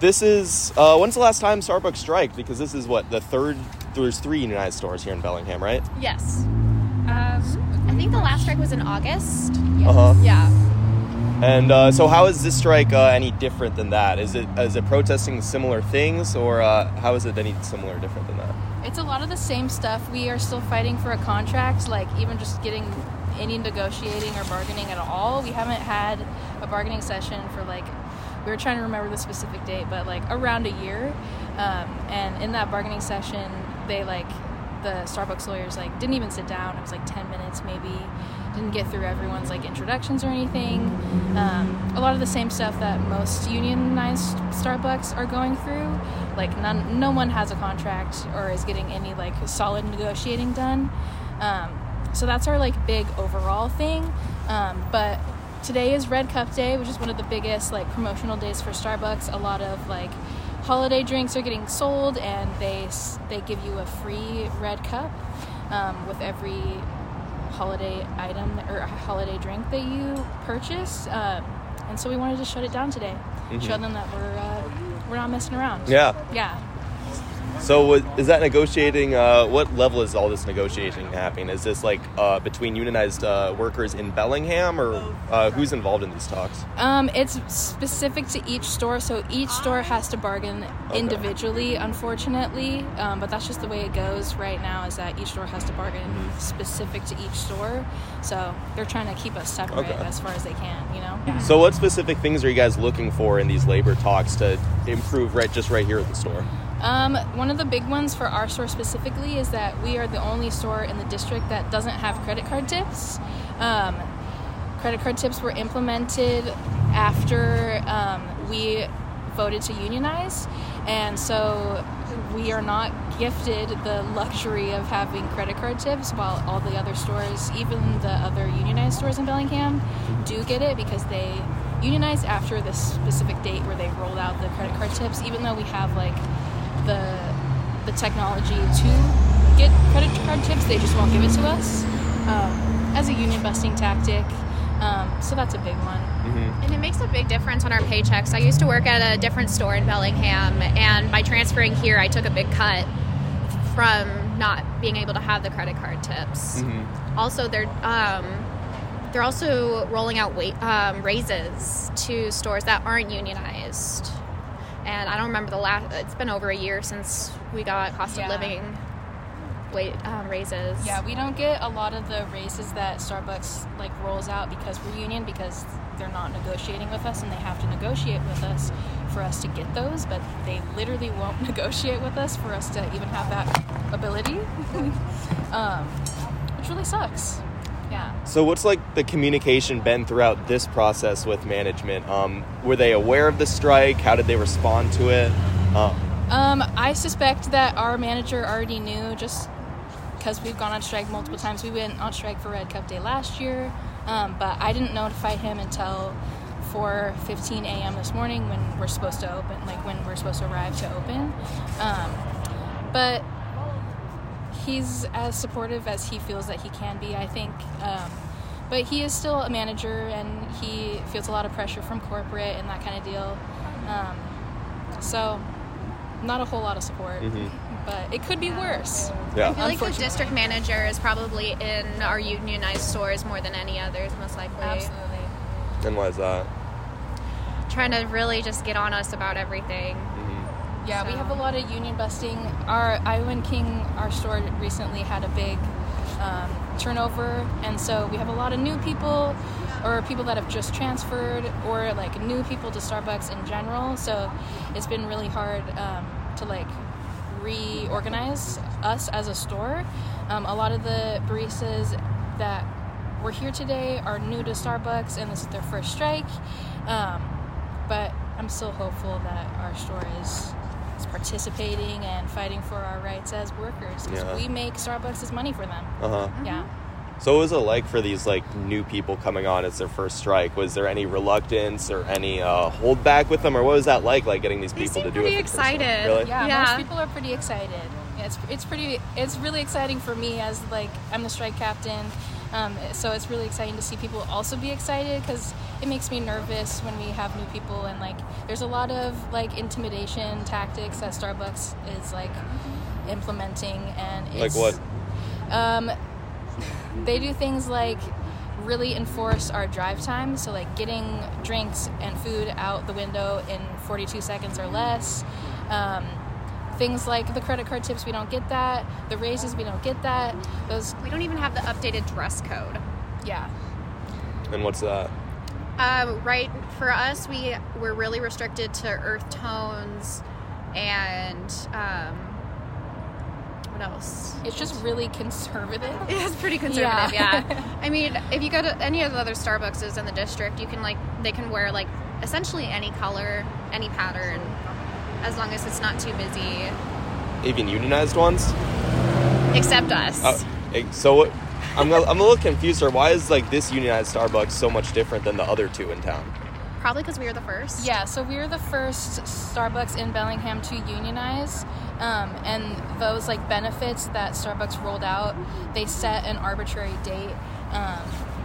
this is uh, when's the last time Starbucks striked? Because this is what the third. There's three unionized stores here in Bellingham, right? Yes. Um, I think the last strike was in August. Uh huh. Yeah. And uh, so, how is this strike uh, any different than that? Is it is it protesting similar things, or uh, how is it any similar or different than that? It's a lot of the same stuff. We are still fighting for a contract, like even just getting any negotiating or bargaining at all. We haven't had a bargaining session for like we were trying to remember the specific date, but like around a year. Um, and in that bargaining session, they like the Starbucks lawyers like didn't even sit down. It was like ten minutes maybe. Didn't get through everyone's like introductions or anything. Um, a lot of the same stuff that most unionized Starbucks are going through. Like none, no one has a contract or is getting any like solid negotiating done. Um, so that's our like big overall thing. Um, but today is Red Cup Day, which is one of the biggest like promotional days for Starbucks. A lot of like holiday drinks are getting sold, and they they give you a free red cup um, with every holiday item or holiday drink that you purchase. Uh, and so we wanted to shut it down today, mm-hmm. show them that we're uh, we're not messing around. Yeah. Yeah. So is that negotiating? Uh, what level is all this negotiating happening? Is this like uh, between unionized uh, workers in Bellingham, or uh, who's involved in these talks? Um, it's specific to each store, so each store has to bargain okay. individually. Unfortunately, um, but that's just the way it goes right now. Is that each store has to bargain mm-hmm. specific to each store. So they're trying to keep us separate okay. as far as they can. You know. So what specific things are you guys looking for in these labor talks to improve right just right here at the store? Um, one of the big ones for our store specifically is that we are the only store in the district that doesn't have credit card tips. Um, credit card tips were implemented after um, we voted to unionize, and so we are not gifted the luxury of having credit card tips while all the other stores, even the other unionized stores in Bellingham, do get it because they unionized after the specific date where they rolled out the credit card tips, even though we have like the the technology to get credit card tips. They just won't give it to us um, as a union busting tactic. Um, so that's a big one. Mm-hmm. And it makes a big difference on our paychecks. I used to work at a different store in Bellingham, and by transferring here, I took a big cut from not being able to have the credit card tips. Mm-hmm. Also, they're um, they're also rolling out wait, um, raises to stores that aren't unionized and I don't remember the last. It's been over a year since we got cost yeah. of living wait um, raises. Yeah, we don't get a lot of the raises that Starbucks like rolls out because we're union because they're not negotiating with us and they have to negotiate with us for us to get those, but they literally won't negotiate with us for us to even have that ability, um, which really sucks. Yeah. So what's like the communication been throughout this process with management? Um, were they aware of the strike? How did they respond to it? Um, um, I suspect that our manager already knew just because we've gone on strike multiple times. We went on strike for Red Cup Day last year, um, but I didn't notify him until 4:15 a.m. this morning when we're supposed to open, like when we're supposed to arrive to open. Um, but he's as supportive as he feels that he can be, I think. Um, but he is still a manager and he feels a lot of pressure from corporate and that kind of deal. Um, so, not a whole lot of support. Mm-hmm. But it could be worse. Yeah. I feel like the district manager is probably in our unionized stores more than any others, most likely. Absolutely. And why is that? Trying to really just get on us about everything. Yeah, so. we have a lot of union busting. Our Iowan King, our store recently had a big um, turnover, and so we have a lot of new people or people that have just transferred or like new people to Starbucks in general. So it's been really hard um, to like reorganize us as a store. Um, a lot of the baristas that were here today are new to Starbucks and this is their first strike. Um, but I'm still hopeful that our store is participating and fighting for our rights as workers because yeah. we make Starbucks' money for them. Uh huh. Yeah. So, what was it like for these like new people coming on as their first strike? Was there any reluctance or any uh, holdback with them, or what was that like? Like getting these they people to do it? Pretty excited. Really? Yeah, yeah, most people are pretty excited. it's it's pretty. It's really exciting for me as like I'm the strike captain, Um, so it's really exciting to see people also be excited because it makes me nervous when we have new people and like there's a lot of like intimidation tactics that Starbucks is like implementing and Like what? Um, they do things like really enforce our drive time, so like getting drinks and food out the window in 42 seconds or less. Um, things like the credit card tips, we don't get that. The raises, we don't get that. Those, We don't even have the updated dress code. yeah. And what's that? Um, right for us, we we're really restricted to earth tones and um, what else? It's just really conservative. It's pretty conservative, Yeah. yeah. I mean, if you go to any of the other Starbucks in the district, you can like they can wear like essentially any color, any pattern, as long as it's not too busy. Even unionized ones? Except us. Uh, eh, so what? I'm a, I'm a little confused. Or why is like this unionized Starbucks so much different than the other two in town? Probably because we were the first. Yeah, so we were the first Starbucks in Bellingham to unionize, um, and those like benefits that Starbucks rolled out, they set an arbitrary date um,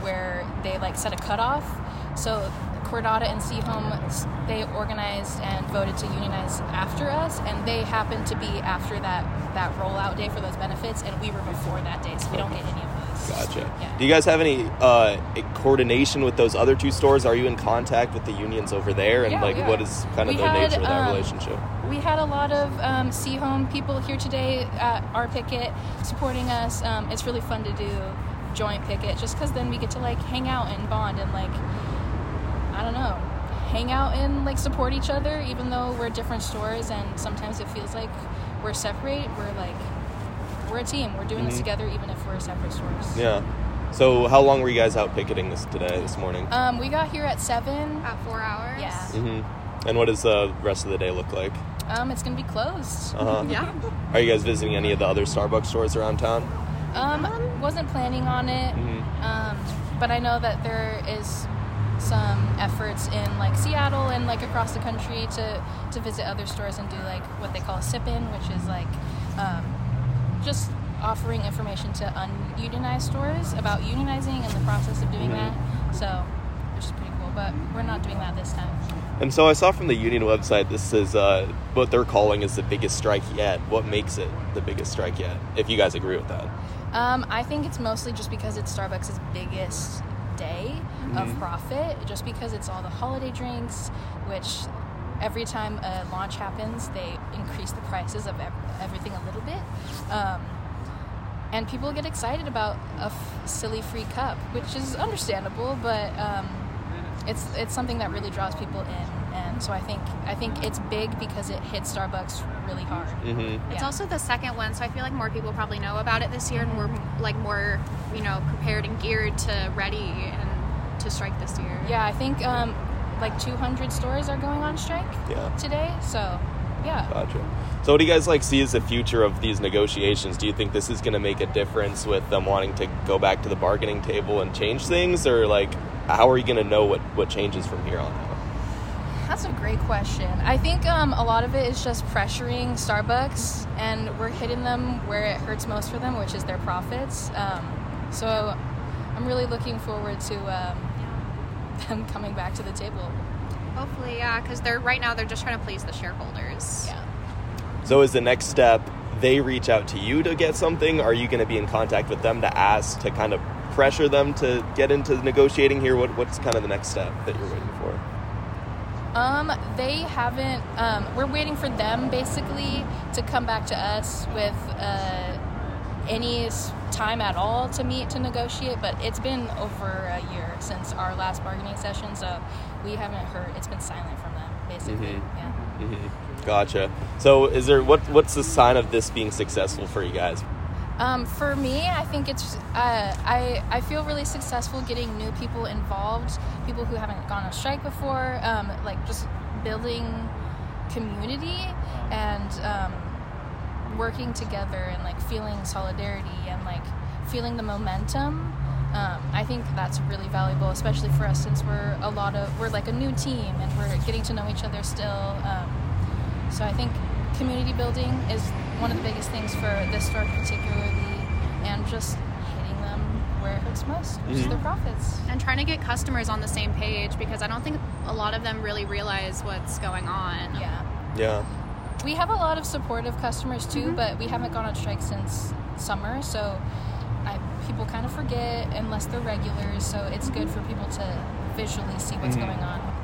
where they like set a cutoff. So Cordata and Sehome, they organized and voted to unionize after us, and they happened to be after that that rollout day for those benefits, and we were before that day, so we don't get any of those. Gotcha. Yeah. Do you guys have any uh, coordination with those other two stores? Are you in contact with the unions over there? And Yeah, like, what kind of We the had, nature of that um, relationship? We had a lot of um, Sehome people here today at our picket supporting us. Um, it's really fun to do joint picket just because then we get to like hang out and bond and like, I don't know, hang out and like support each other even though we're different stores and sometimes it feels like we're separate. We're like, we're a team. We're doing this Mhm. together even if we're separate stores. Yeah. So how long were you guys out picketing this today, this morning? Um, we got here at 7. About four hours. Yeah. hmm And what does the rest of the day look like? Um, it's going to be closed. Uh-huh. Yeah. Are you guys visiting any of the other Starbucks stores around town? Um, wasn't planning on it. Mhm. Um, but I know that there is some efforts in like Seattle and like across the country to to visit other stores and do like what they call a sip-in, which is like um, just offering information to ununionized stores about unionizing and the process of doing Mhm. that. So, which is pretty cool. But we're not doing that this time. And so I saw from the union website this is uh, what they're calling is the biggest strike yet. What makes it the biggest strike yet? If you guys agree with that. Um, I think it's mostly just because it's Starbucks' biggest day of profit, just because it's all the holiday drinks, which every time a launch happens, they increase the prices of everything a little bit. Um, and people get excited about a f- silly free cup, which is understandable, but um, it's it's something that really draws people in, and so I think I think it's big because it hits Starbucks really hard. Mm-hmm. It's also the second one, so I feel like more people probably know about it this year, and we're like more, you know, prepared and geared to ready and to strike this year. Yeah, I think um, like 200 stores are going on strike Yeah. today. So, yeah. Gotcha. So, what do you guys like see as the future of these negotiations? Do you think this is going to make a difference with them wanting to go back to the bargaining table and change things, or like, how are you going to know what what changes from here on out? That's a great question. I think um, a lot of it is just pressuring Starbucks, and we're hitting them where it hurts most for them, which is their profits. Um, so, I'm really looking forward to um, them coming back to the table. Hopefully, yeah, because they're right now they're just trying to please the shareholders. Yeah. So, is the next step they reach out to you to get something? Are you going to be in contact with them to ask to kind of pressure them to get into negotiating here? What what's kind of the next step that you're waiting for? Um, they haven't. Um, we're waiting for them basically to come back to us with uh, any time at all to meet to negotiate. But it's been over a year since our last bargaining session, so we haven't heard. It's been silent from them basically. Mhm. Yeah. hmm Gotcha. So, is there what what's the sign of this being successful for you guys? Um, for me, I think it's uh, I I feel really successful getting new people involved, people who haven't gone on strike before, um, like just building community and um, working together and like feeling solidarity and like feeling the momentum. Um, I think that's really valuable, especially for us since we're a lot of we're like a new team and we're getting to know each other still. Um, so I think community building is one of the biggest things for this store particularly, and just hitting them where it hurts most, which is their profits. and trying to get customers on the same page because I don't think a lot of them really realize what's going on. Yeah. Yeah. We have a lot of supportive customers too, mm-hmm. but we haven't gone on strike since summer, so I, people kind of forget unless they're regulars. So it's good for people to visually see what's mm-hmm. going on.